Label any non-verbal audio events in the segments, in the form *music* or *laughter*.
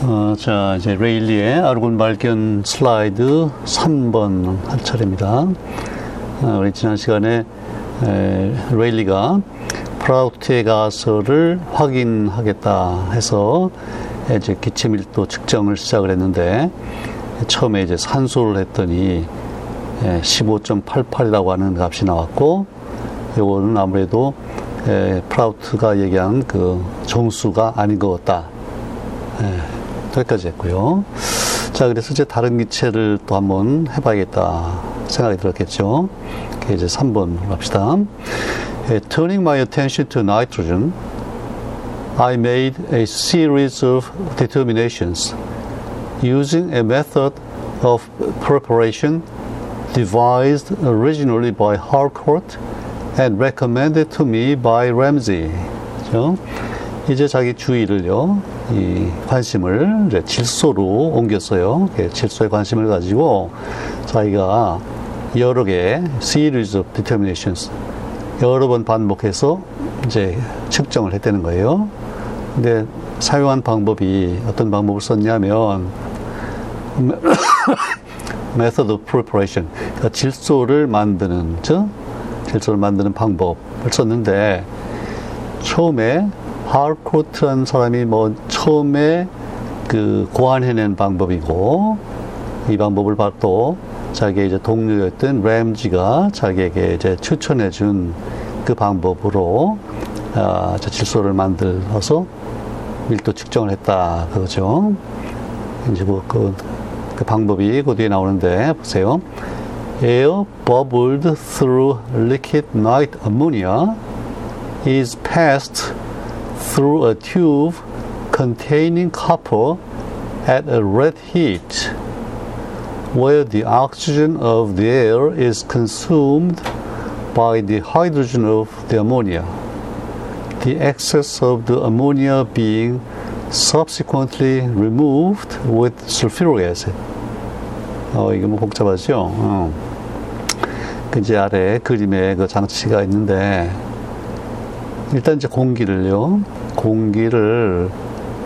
어, 자, 이제 레일리의 아르곤 발견 슬라이드 3번 할 차례입니다. 어, 우리 지난 시간에 에, 레일리가 프라우트의 가설을 확인하겠다 해서 이제 기체 밀도 측정을 시작을 했는데 처음에 이제 산소를 했더니 15.88이라고 하는 값이 나왔고 요거는 아무래도 프라우트가 얘기한 그 정수가 아닌 것 같다. 여기까지 했고요. 자, 그래서 이제 다른 기체를 또 한번 해봐야겠다 생각이 들었겠죠. 이제 3번 합시다. Turning my attention to nitrogen, I made a series of determinations using a method of preparation devised originally by Harcourt and recommended to me by Ramsey. 그렇죠? 이제 자기 주의를요, 이 관심을 이제 질소로 옮겼어요. 질소에 관심을 가지고 자기가 여러 개 series of determinations 여러 번 반복해서 이제 측정을 했다는 거예요. 근데 사용한 방법이 어떤 방법을 썼냐면 *coughs* method of preparation 그러니까 질소를 만드는 즉 질소를 만드는 방법을 썼는데 처음에 하르코트라는 사람이 뭐 처음에 그 고안해낸 방법이고 이 방법을 또 자기 이제 동료였던 램지가 자기에게 이제 추천해 준 그 방법으로 아, 질소를 만들어서 밀도 측정을 했다 그거죠. 이제 뭐 그 그 방법이 그 뒤에 나오는데 보세요. Air bubbled through liquid night ammonia is passed through a tube containing copper at a red heat, where the oxygen of the air is consumed by the hydrogen of the ammonia, the excess of the ammonia being subsequently removed with sulfuric acid. 어, 이게 뭐 복잡하죠? 어. 그 이제 아래 그림에 그 장치가 있는데, 일단 이제 공기를요, 공기를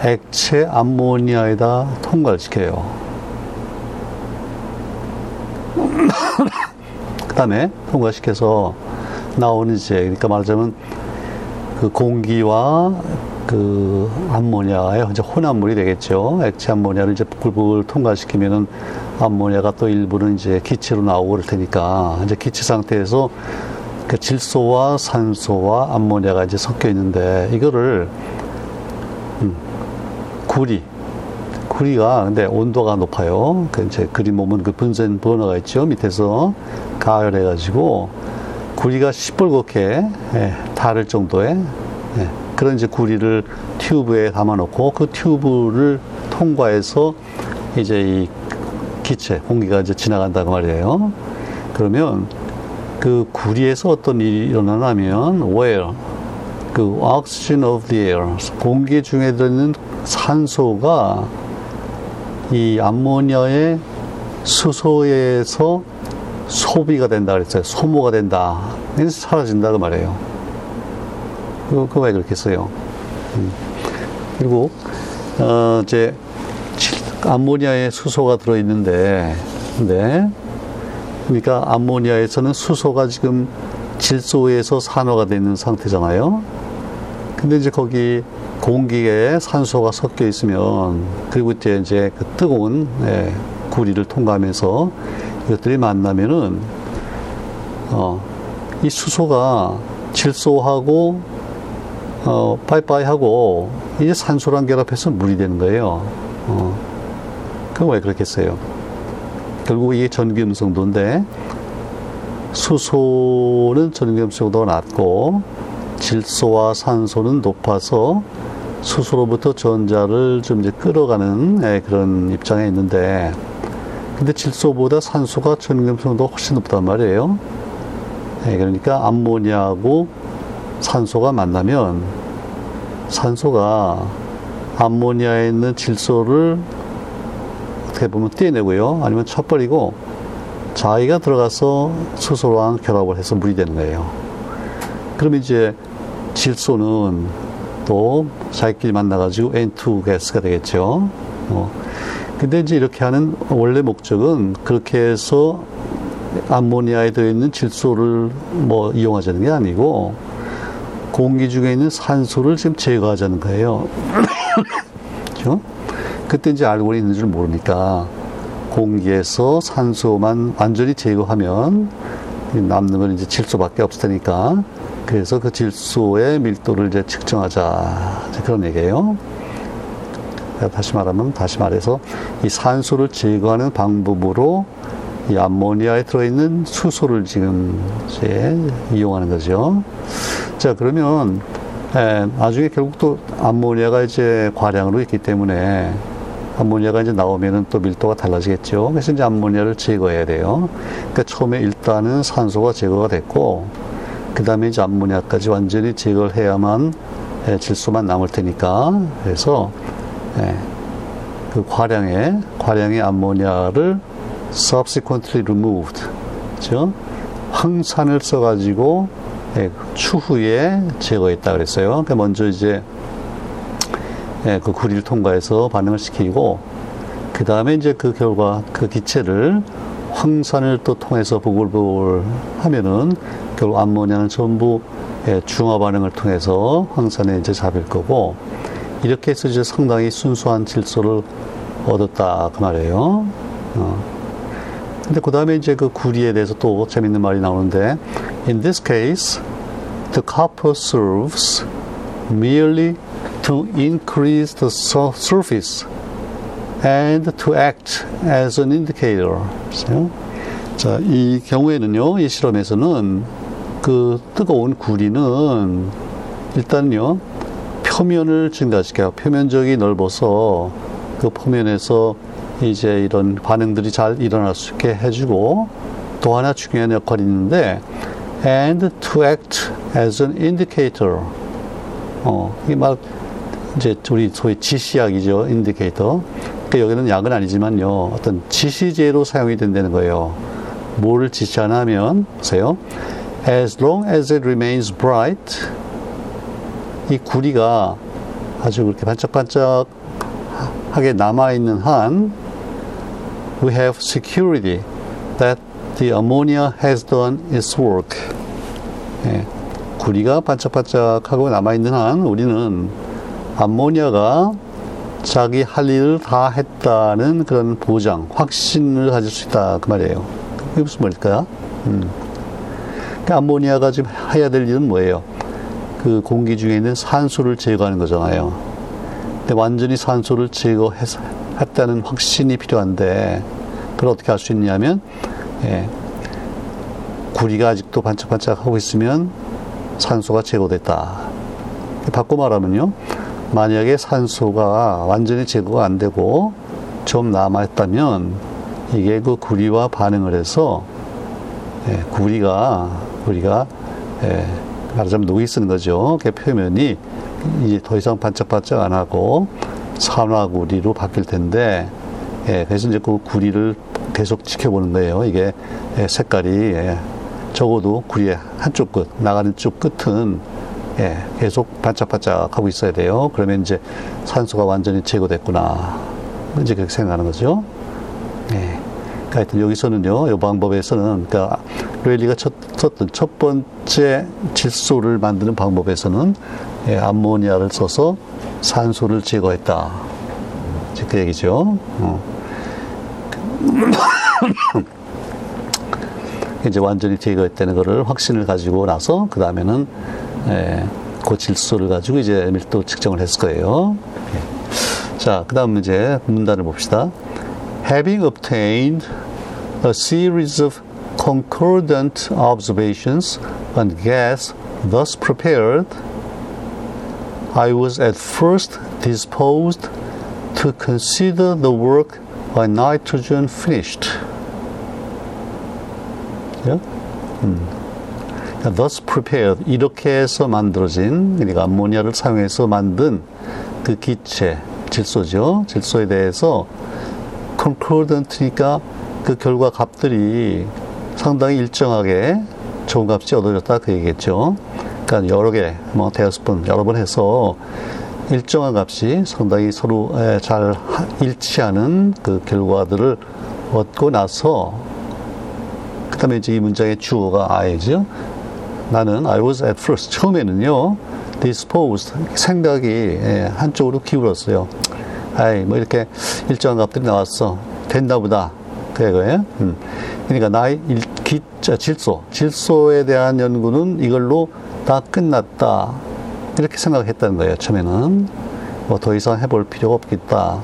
액체 암모니아에다 통과를 시켜요. *coughs* 그 다음에 통과시켜서 나오는 이제, 그러니까 말하자면 그 공기와 그 암모니아의 이제 혼합물이 되겠죠. 액체 암모니아를 이제 부글부글 통과시키면은 암모니아가 또 일부는 이제 기체로 나오고 그럴 테니까 이제 기체 상태에서 그 질소와 산소와 암모니아가 이제 섞여 있는데 이거를 음, 구리 구리가 근데 온도가 높아요. 그 이제 그림 보면 그 분쇄 버너가 있죠 밑에서 가열해 가지고 구리가 시뻘겋게 예, 닳을 정도의 예, 그런 이제 구리를 튜브에 담아놓고 그 튜브를 통과해서 이제 이 기체 공기가 이제 지나간다고 말이에요. 그러면 그 구리에서 어떤 일이 일어나냐면 where 그 oxygen of the air 공기 중에 들어있는 산소가 이 암모니아의 수소에서 소비가 된다 그랬어요. 소모가 된다. 그래서 사라진다 그 말이에요. 그, 그왜 그렇게 써요? 음. 그리고 어, 이제 암모니아에 수소가 들어 있는데, 근데 그러니까 암모니아에서는 수소가 지금 질소에서 산화가 되는 상태잖아요. 근데 이제 거기 공기에 산소가 섞여 있으면 그리고 이제 이제 그 뜨거운 예, 구리를 통과하면서 이것들이 만나면은 어, 이 수소가 질소하고 어, 빠이빠이하고 이제 산소랑 결합해서 물이 되는 거예요. 어, 그럼 왜 그렇겠어요? 결국 이게 전기음성도인데 수소는 전기음성도가 낮고 질소와 산소는 높아서 수소로부터 전자를 좀 이제 끌어가는 예, 그런 입장에 있는데 근데 질소보다 산소가 전기음성도가 훨씬 높단 말이에요. 예, 그러니까 암모니아하고 산소가 만나면 산소가 암모니아에 있는 질소를 어떻게 보면 떼내고요. 아니면 쳐버리고 자기가 들어가서 수소랑 결합을 해서 물이 되는 거예요. 그럼 이제 질소는 또 자기끼리 만나가지고 N2 가스가 되겠죠. 어. 근데 이제 이렇게 하는 원래 목적은 그렇게 해서 암모니아에 들어있는 질소를 뭐 이용하자는 게 아니고 공기 중에 있는 산소를 지금 제거하자는 거예요. *coughs* 그렇죠? 그때 이제 알고는 있는 줄 모르니까 공기에서 산소만 완전히 제거하면 남는 건 이제 질소밖에 없을 테니까 그래서 그 질소의 밀도를 이제 측정하자 그런 얘기예요. 다시 말하면 다시 말해서 이 산소를 제거하는 방법으로 이 암모니아에 들어있는 수소를 지금 이제 이용하는 거죠. 자 그러면 에, 나중에 결국 또 암모니아가 이제 과량으로 있기 때문에 암모니아가 이제 나오면은 또 밀도가 달라지겠죠. 그래서 이제 암모니아를 제거해야 돼요. 그러니까 처음에 일단은 산소가 제거가 됐고, 그 다음에 이제 암모니아까지 완전히 제거를 해야만 예, 질소만 남을 테니까. 그래서 예, 그 과량의 과량의 암모니아를 subsequently removed, 그죠? 황산을 써가지고 예, 추후에 제거했다 그랬어요. 그러니까 먼저 이제 예, 그 구리를 통과해서 반응을 시키고 그 다음에 이제 그 결과 그 기체를 황산을 또 통해서 보글보글 하면은 결국 암모니아는 전부 예, 중화 반응을 통해서 황산에 이제 잡힐 거고 이렇게 해서 이제 상당히 순수한 질소를 얻었다 그 말이에요. 어. 근데 그 다음에 이제 그 구리에 대해서 또 재밌는 말이 나오는데 in this case the copper serves merely to increase the surface and to act as an indicator. 자, 이 경우에는요, 이 실험에서는 그 뜨거운 구리는 일단요, 표면을 증가시켜요. 표면적이 넓어서 그 표면에서 이제 이런 반응들이 잘 일어날 수 있게 해주고 또 하나 중요한 역할이 있는데 and to act as an indicator. 어, 이말 이제 우리 소위 지시약이죠. 인디케이터. 그러니까 여기는 약은 아니지만요. 어떤 지시제로 사용이 된다는 거예요. 뭐를 지시하나 하면, 보세요. As long as it remains bright, 이 구리가 아주 그렇게 반짝반짝하게 남아있는 한, we have security that the ammonia has done its work. 예, 구리가 반짝반짝하고 남아있는 한, 우리는 암모니아가 자기 할 일을 다 했다는 그런 보장, 확신을 가질 수 있다. 그 말이에요. 그게 무슨 말일까요? 음. 그러니까 암모니아가 지금 해야 될 일은 뭐예요? 그 공기 중에 있는 산소를 제거하는 거잖아요. 근데 완전히 산소를 제거했다는 확신이 필요한데, 그걸 어떻게 할 수 있냐면, 예, 구리가 아직도 반짝반짝 하고 있으면 산소가 제거됐다. 바꿔 말하면요. 만약에 산소가 완전히 제거가 안 되고 좀 남아있다면 이게 그 구리와 반응을 해서 예, 구리가 구리가 예, 말하자면 녹이 쓰는 거죠. 그 표면이 이제 더 이상 반짝반짝 안 하고 산화구리로 바뀔 텐데 예, 그래서 이제 그 구리를 계속 지켜보는 거예요. 이게 예, 색깔이 예, 적어도 구리의 한쪽 끝 나가는 쪽 끝은 예, 계속 반짝반짝 하고 있어야 돼요. 그러면 이제 산소가 완전히 제거됐구나. 이제 그렇게 생각하는 거죠. 예. 그러니까 하여튼 여기서는요, 이 방법에서는, 그러니까 레일리가 첫, 썼던 첫 번째 질소를 만드는 방법에서는 예, 암모니아를 써서 산소를 제거했다. 이제 그 얘기죠. 어. *coughs* 이제 완전히 제거했다는 것을 확신을 가지고 나서 그 다음에는 예, 그 질소를 가지고 이제 밀도 측정을 했을 거예요. 예. 자, 그 다음 이제 문단을 봅시다. Having obtained a series of concordant observations on gas thus prepared, I was at first disposed to consider the work by nitrogen finished. Yeah? 음. Thus prepared 이렇게 해서 만들어진 그러니까 암모니아를 사용해서 만든 그 기체 질소죠 질소에 대해서 concordant니까 그 결과 값들이 상당히 일정하게 좋은 값이 얻어졌다 그 얘기겠죠 그러니까 여러 개뭐 대여섯 번 여러 번 해서 일정한 값이 상당히 서로 잘 일치하는 그 결과들을 얻고 나서 그 다음에 이제 이 문장의 주어가 I죠. 나는 I was at first 처음에는요 disposed 생각이 한쪽으로 기울었어요. 아이 뭐 이렇게 일정한 값들이 나왔어 된다 보다 그거예요. 음. 그러니까 나의 일, 기, 질소 질소에 대한 연구는 이걸로 다 끝났다 이렇게 생각했다는 거예요. 처음에는 뭐 더 이상 해볼 필요가 없겠다.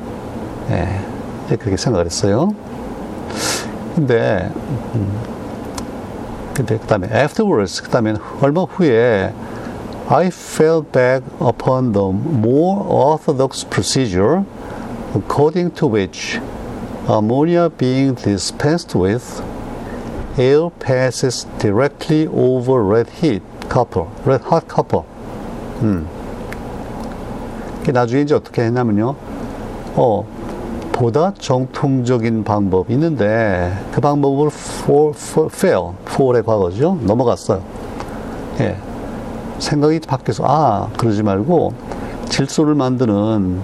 예, 그렇게 생각을 했어요. 근데 음, 근데 그다음에 afterwards 그다음에 얼마 후에 I fell back upon the more orthodox procedure according to which ammonia being dispensed with air passes directly over red heat copper, red hot copper. 음. 나중에 이제 어떻게 했냐면요. 어, 보다 정통적인 방법이 있는데 그 방법을 for, for, fail, for의 과거죠. 넘어갔어요. 예. 생각이 바뀌어서 아 그러지 말고 질소를 만드는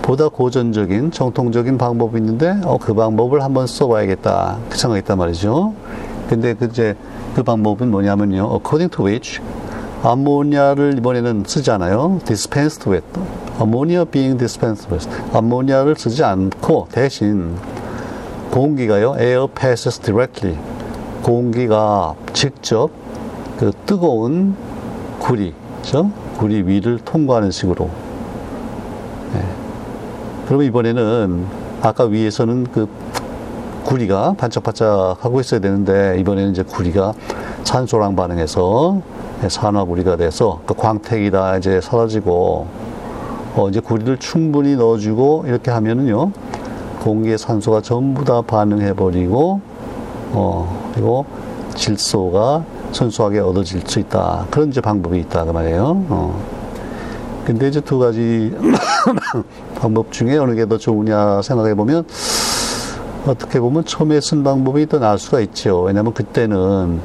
보다 고전적인 정통적인 방법이 있는데 어, 그 방법을 한번 써봐야겠다 그 생각했단 말이죠. 근데 그 이제 그 방법은 뭐냐면요. according to which 암모니아를 이번에는 쓰지 않아요. dispensed with. Ammonia being dispensed. 암모니아를 쓰지 않고 대신 공기가요. air passes directly. 공기가 직접 그 뜨거운 구리, 그죠? 구리 위를 통과하는 식으로. 네. 그러면 이번에는 아까 위에서는 그 구리가 반짝반짝 하고 있어야 되는데 이번에는 이제 구리가 산소랑 반응해서 산화구리가 돼서 그 광택이 다 이제 사라지고 어 이제 구리를 충분히 넣어주고 이렇게 하면은요 공기의 산소가 전부 다 반응해 버리고 어 그리고 질소가 순수하게 얻어질 수 있다 그런 이제 방법이 있다 그 말이에요. 어. 근데 이제 두 가지 *coughs* 방법 중에 어느 게 더 좋으냐 생각해 보면 어떻게 보면 처음에 쓴 방법이 더 나을 수가 있죠. 왜냐하면 그때는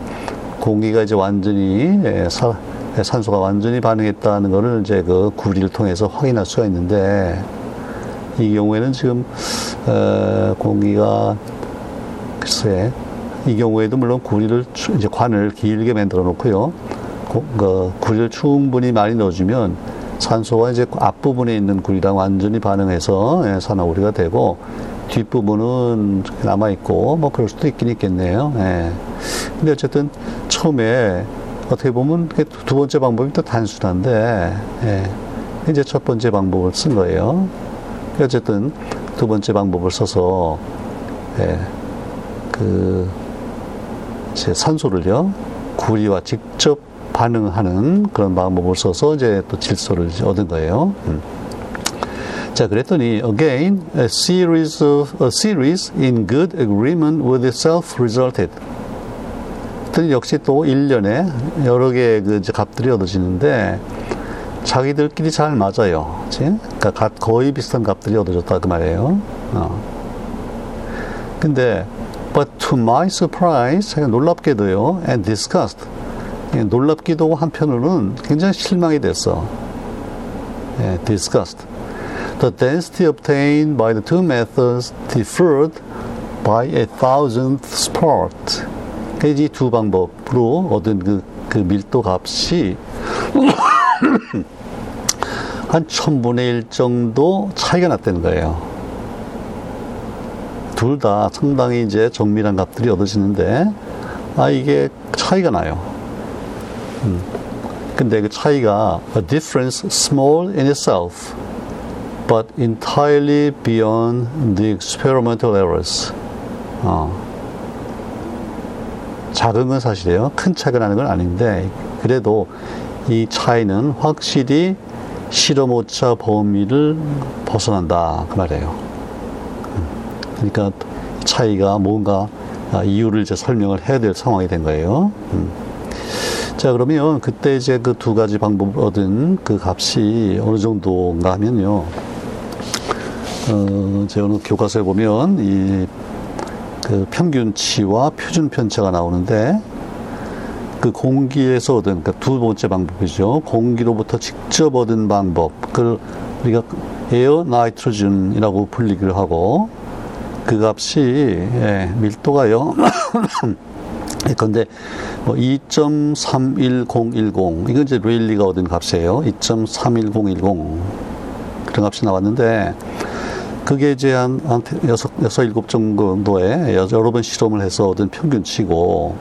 공기가 이제 완전히 예, 사, 예, 산소가 완전히 반응했다는 것을 이제 그 구리를 통해서 확인할 수가 있는데 이 경우에는 지금 어, 공기가 글쎄 이 경우에도 물론 구리를 이제 관을 길게 만들어 놓고요. 고, 그 구리를 충분히 많이 넣어주면 산소가 이제 앞부분에 있는 구리랑 완전히 반응해서 예, 산화구리가 되고 뒷부분은 남아 있고 뭐 그럴 수도 있긴 있겠네요. 예. 근데 어쨌든 처음에 어떻게 보면 두 번째 방법이 더 단순한데 예. 이제 첫 번째 방법을 쓴 거예요. 어쨌든 두 번째 방법을 써서 예. 그 산소를요 구리와 직접 반응하는 그런 방법을 써서 이제 또 질소를 얻은 거예요. 음. 자, 그랬더니 again a series of a series in good agreement with itself resulted. 그랬더니 역시 또 1년에 여러 개의 그 값들이 얻어지는데 자기들끼리 잘 맞아요. 그치? 그러니까 거의 비슷한 값들이 얻어졌다 그 말이에요. 어. 근데 but to my surprise 놀랍게도요 and disgust 놀랍기도 한편으로는 굉장히 실망이 됐어. 예, disgust. The density obtained by the two methods differed by a thousandth part. 이 두 방법으로 얻은 그, 그 밀도 값이 *coughs* 한 천분의 일 정도 차이가 났다는 거예요. 둘 다 상당히 이제 정밀한 값들이 얻어지는데, 아, 이게 차이가 나요. 음. 근데 그 차이가 a difference small in itself. but entirely beyond the experimental errors. 어. 작은 건 사실이에요. 큰 차이가 나는 건 아닌데, 그래도 이 차이는 확실히 실험 오차 범위를 벗어난다. 그 말이에요. 그러니까 차이가 뭔가 이유를 이제 설명을 해야 될 상황이 된 거예요. 음. 자, 그러면 그때 이제 그 두 가지 방법을 얻은 그 값이 어느 정도인가 하면요. 어, 제 어느 교과서에 보면 이 그 평균치와 표준 편차가 나오는데 그 공기에서 얻은 그두 번째 방법이죠. 공기로부터 직접 얻은 방법, 그 우리가 air nitrogen이라고 불리기를 하고 그 값이 예, 밀도가요. *coughs* 근데 뭐 2.31010 이건 이제 레일리가 얻은 값이에요. 2.31010 그런 값이 나왔는데 그게 이제 한, 한 여섯, 여섯, 일곱 정도의 여러 번 실험을 해서 얻은 평균치고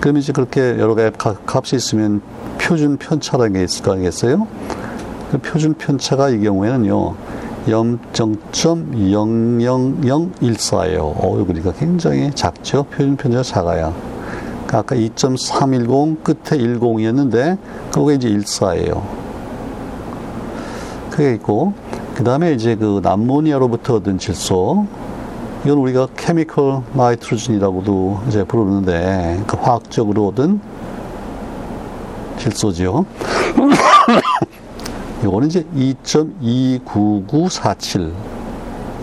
그럼 이제 그렇게 여러 가지 값이 있으면 표준 편차라는 게 있을 거 아니겠어요? 그 표준 편차가 이 경우에는요, 0.00014예요. 어, 그러니까 굉장히 작죠? 표준 편차가 작아요. 그러니까 아까 2.310 끝에 10이었는데, 그게 이제 14예요. 그게 있고, 그 다음에 이제 그 남모니아로부터 얻은 질소, 이건 우리가 케미컬 나이트로젠이라고도 이제 부르는데, 그 화학적으로 얻은 질소지요. *coughs* 요거는 이제 2.29947.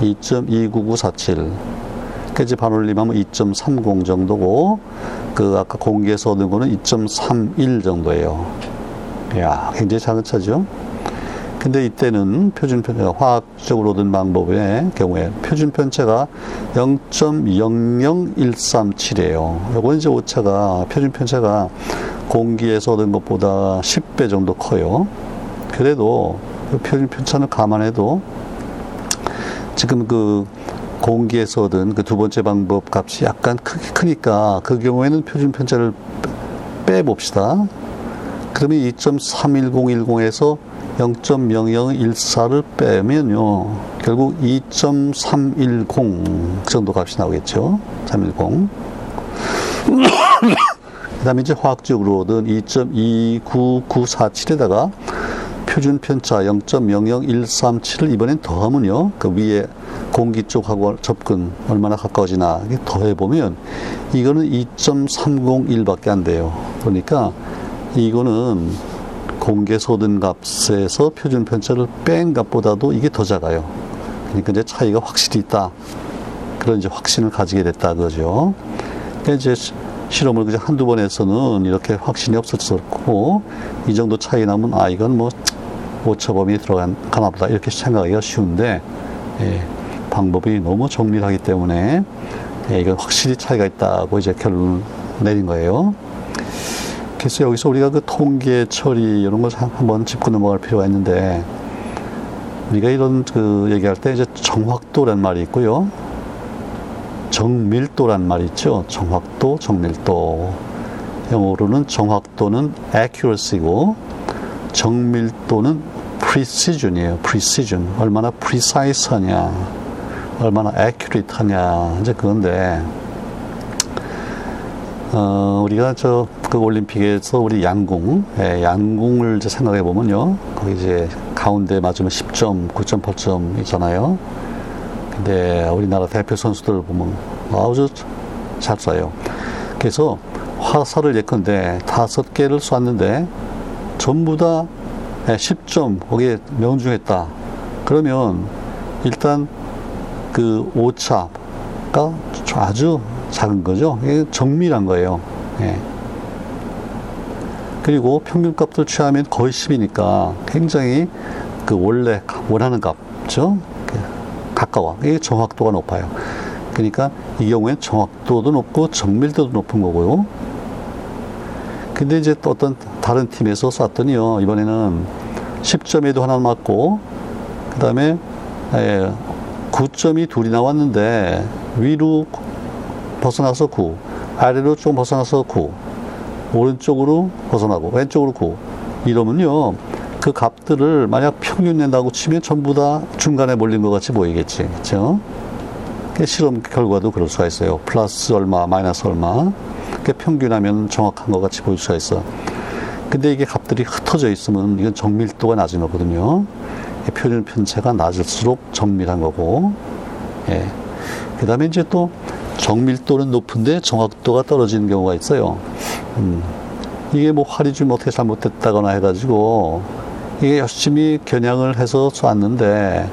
2.29947. 그러니까 이제 반올림하면 2.30 정도고, 그 아까 공기에서 얻은 거는 2.31 정도예요. 이야, 굉장히 작은 차죠. 근데 이때는 표준 편차가 화학적으로 얻은 방법의 경우에 표준 편차가 0.00137이에요. 요건 이제 오차가 표준 편차가 공기에서 얻은 것보다 10배 정도 커요. 그래도 그 표준 편차는 감안해도 지금 그 공기에서 얻은 그 두 번째 방법 값이 약간 크게 크니까 그 경우에는 표준 편차를 빼봅시다. 그러면 2.31010에서 0.0014를 빼면요. 결국 2.310 정도 값이 나오겠죠. 310. 그 다음에 이제 화학적으로 얻은 2.29947에다가 표준 편차 0.00137을 이번엔 더하면요. 그 위에 공기 쪽하고 접근 얼마나 가까워지나 더해보면 이거는 2.301밖에 안 돼요. 그러니까 이거는 공개소 얻은 값에서 표준 편차를 뺀 값보다도 이게 더 작아요. 그러니까 이제 차이가 확실히 있다. 그런 이제 확신을 가지게 됐다 그거죠. 그러니까 이제 실험을 그냥 한두 번 해서는 이렇게 확신이 없었었고 이 정도 차이 나면 아 이건 뭐 오차범위 들어간 가나 보다 이렇게 생각하기가 쉬운데 예, 방법이 너무 정밀하기 때문에 예, 이건 확실히 차이가 있다고 이제 결론을 내린 거예요. 그래서 여기서 우리가 그 통계 처리 이런 걸 한번 짚고 넘어갈 필요가 있는데 우리가 이런 그 얘기할 때 이제 정확도란 말이 있고요. 정밀도란 말이 있죠. 정확도, 정밀도. 영어로는 정확도는 accuracy고 정밀도는 precision이에요. precision. 얼마나 precise 하냐. 얼마나 accurate 하냐. 이제 그건데 어, 우리가 저 그 올림픽에서 우리 양궁, 예, 양궁을 생각해 보면요. 거기 이제 가운데 맞으면 10점, 9.8점 있잖아요. 근데 우리나라 대표 선수들 보면 아주 잘 쏴요. 그래서 화살을 예컨대 다섯 개를 쐈는데 전부 다 10점 거기에 명중했다. 그러면 일단 그 오차가 아주 작은 거죠. 정밀한 거예요. 예. 그리고 평균값을 취하면 거의 10이니까 굉장히 그 원래 원하는 값죠. 가까워. 이게 정확도가 높아요. 그러니까 이 경우엔 정확도도 높고 정밀도도 높은 거고요. 근데 이제 또 어떤 다른 팀에서 쐈더니요. 이번에는 10점에도 하나 맞고 그 다음에 9점이 둘이 나왔는데 위로 벗어나서 9, 아래로 좀 벗어나서 9, 오른쪽으로 벗어나고 왼쪽으로 9 이러면요 그 값들을 만약 평균 낸다고 치면 전부 다 중간에 몰린 것 같이 보이겠지. 그렇죠 실험 결과도 그럴 수가 있어요. 플러스 얼마 마이너스 얼마. 그 평균하면 정확한 것 같이 보일 수가 있어. 근데 이게 값들이 흩어져 있으면 이건 정밀도가 낮은 거거든요. 표준 편차가 낮을수록 정밀한 거고. 예. 그 다음에 이제 또 정밀도는 높은데 정확도가 떨어지는 경우가 있어요. 음, 이게 뭐 활이 좀 어떻게 잘못됐다거나 해가지고 이게 열심히 겨냥을 해서 쐈는데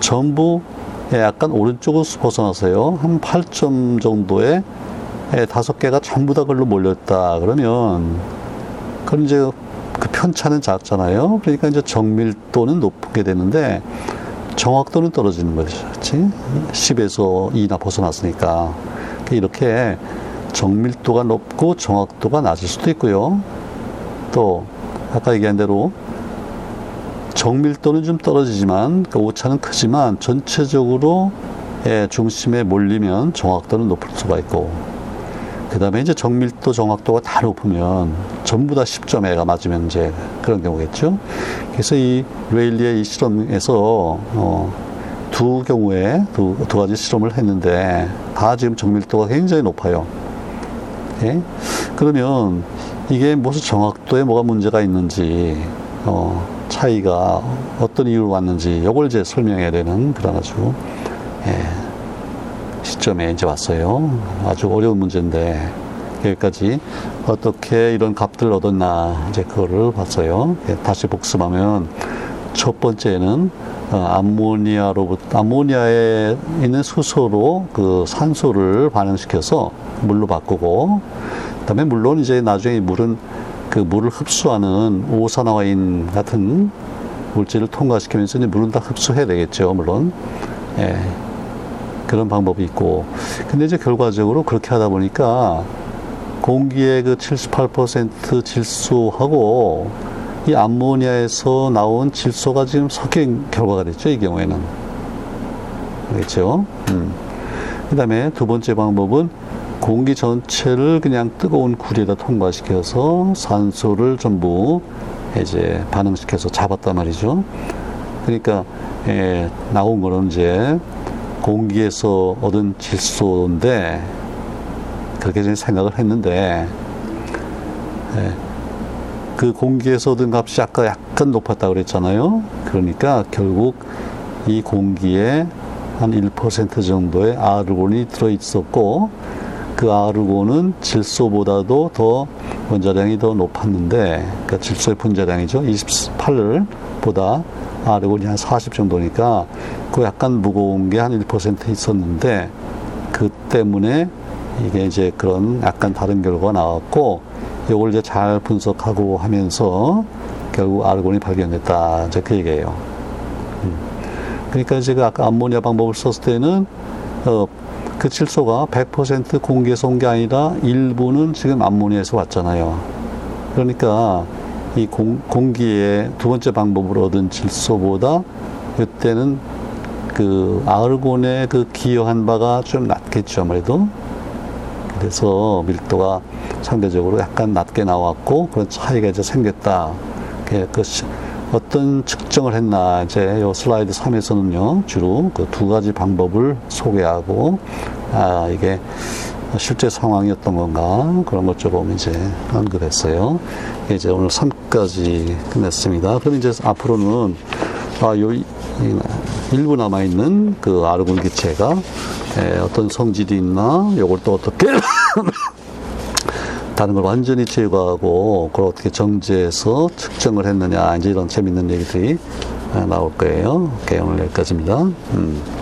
전부 약간 오른쪽으로 벗어나서요. 한 8점 정도의 다섯 개가 전부 다 걸로 몰렸다. 그러면 그럼 이제 그 편차는 작잖아요. 그러니까 이제 정밀도는 높게 되는데 정확도는 떨어지는 거죠. 그렇지? 10에서 2나 벗어났으니까. 이렇게 정밀도가 높고 정확도가 낮을 수도 있고요. 또 아까 얘기한 대로 정밀도는 좀 떨어지지만 그 오차는 크지만 전체적으로 예, 중심에 몰리면 정확도는 높을 수가 있고 그 다음에 이제 정밀도 정확도가 다 높으면 전부 다 10점에가 맞으면 이제 그런 경우겠죠. 그래서 이 레일리의 이 실험에서 어, 두 경우에 두, 두 가지 실험을 했는데 다 지금 정밀도가 굉장히 높아요. 예? 그러면 이게 무슨 정확도에 뭐가 문제가 있는지 어, 차이가 어떤 이유로 왔는지 이걸 이제 설명해야 되는 아주 예, 시점에 이제 왔어요. 아주 어려운 문제인데 여기까지 어떻게 이런 값들을 얻었나 이제 그거를 봤어요. 예, 다시 복습하면 첫 번째는 어, 암모니아로부터 암모니아에 있는 수소로 그 산소를 반응시켜서 물로 바꾸고 그다음에 물론 이제 나중에 물은 그 물을 흡수하는 오산화인 같은 물질을 통과시키면서 이제 물은 다 흡수해야 되겠죠, 물론. 예. 그런 방법이 있고. 근데 이제 결과적으로 그렇게 하다 보니까 공기의 그 78% 질소하고 이 암모니아에서 나온 질소가 지금 섞인 결과가 됐죠, 이 경우에는. 그렇죠? 음. 그 다음에 두 번째 방법은 공기 전체를 그냥 뜨거운 구리에다 통과시켜서 산소를 전부 이제 반응시켜서 잡았단 말이죠. 그러니까 예, 나온 거는 이제 공기에서 얻은 질소인데 그렇게 생각을 했는데 예, 그 공기에서 얻은 값이 아까 약간 높았다고 그랬잖아요. 그러니까 결국 이 공기에 한 1% 정도의 아르곤이 들어 있었고 그 아르곤은 질소보다도 더 원자량이 더 높았는데 그러니까 질소의 분자량이죠. 28보다 아르곤이 한 40 정도니까 그 약간 무거운 게 한 1% 있었는데 그 때문에 이게 이제 그런 약간 다른 결과가 나왔고 이걸 이제 잘 분석하고 하면서 결국 아르곤이 발견됐다 이제 그 얘기예요. 음. 그러니까 제가 아까 암모니아 방법을 썼을 때는 어, 그 질소가 100% 공기에서 온 게 아니라 일부는 지금 암모니아에서 왔잖아요. 그러니까 이 공, 공기의 두 번째 방법으로 얻은 질소보다 이때는 그 아르곤의 그 기여한 바가 좀 낮겠죠, 아무래도. 그래서 밀도가 상대적으로 약간 낮게 나왔고 그런 차이가 이제 생겼다. 그 어떤 측정을 했나 이제 요 슬라이드 3에서는요 주로 그 두 가지 방법을 소개하고 아 이게 실제 상황이었던 건가 그런 것 조금 이제 언급했어요. 이제 오늘 3까지 끝냈습니다. 그럼 이제 앞으로는 아요 일부 남아 있는 그 아르곤 기체가 에, 어떤 성질이 있나 요걸 또 어떻게 다른 걸 완전히 제거하고 그걸 어떻게 정제해서 측정을 했느냐 이제 이런 재밌는 얘기들이 나올 거예요. 오케이, 오늘 여기까지입니다. 음.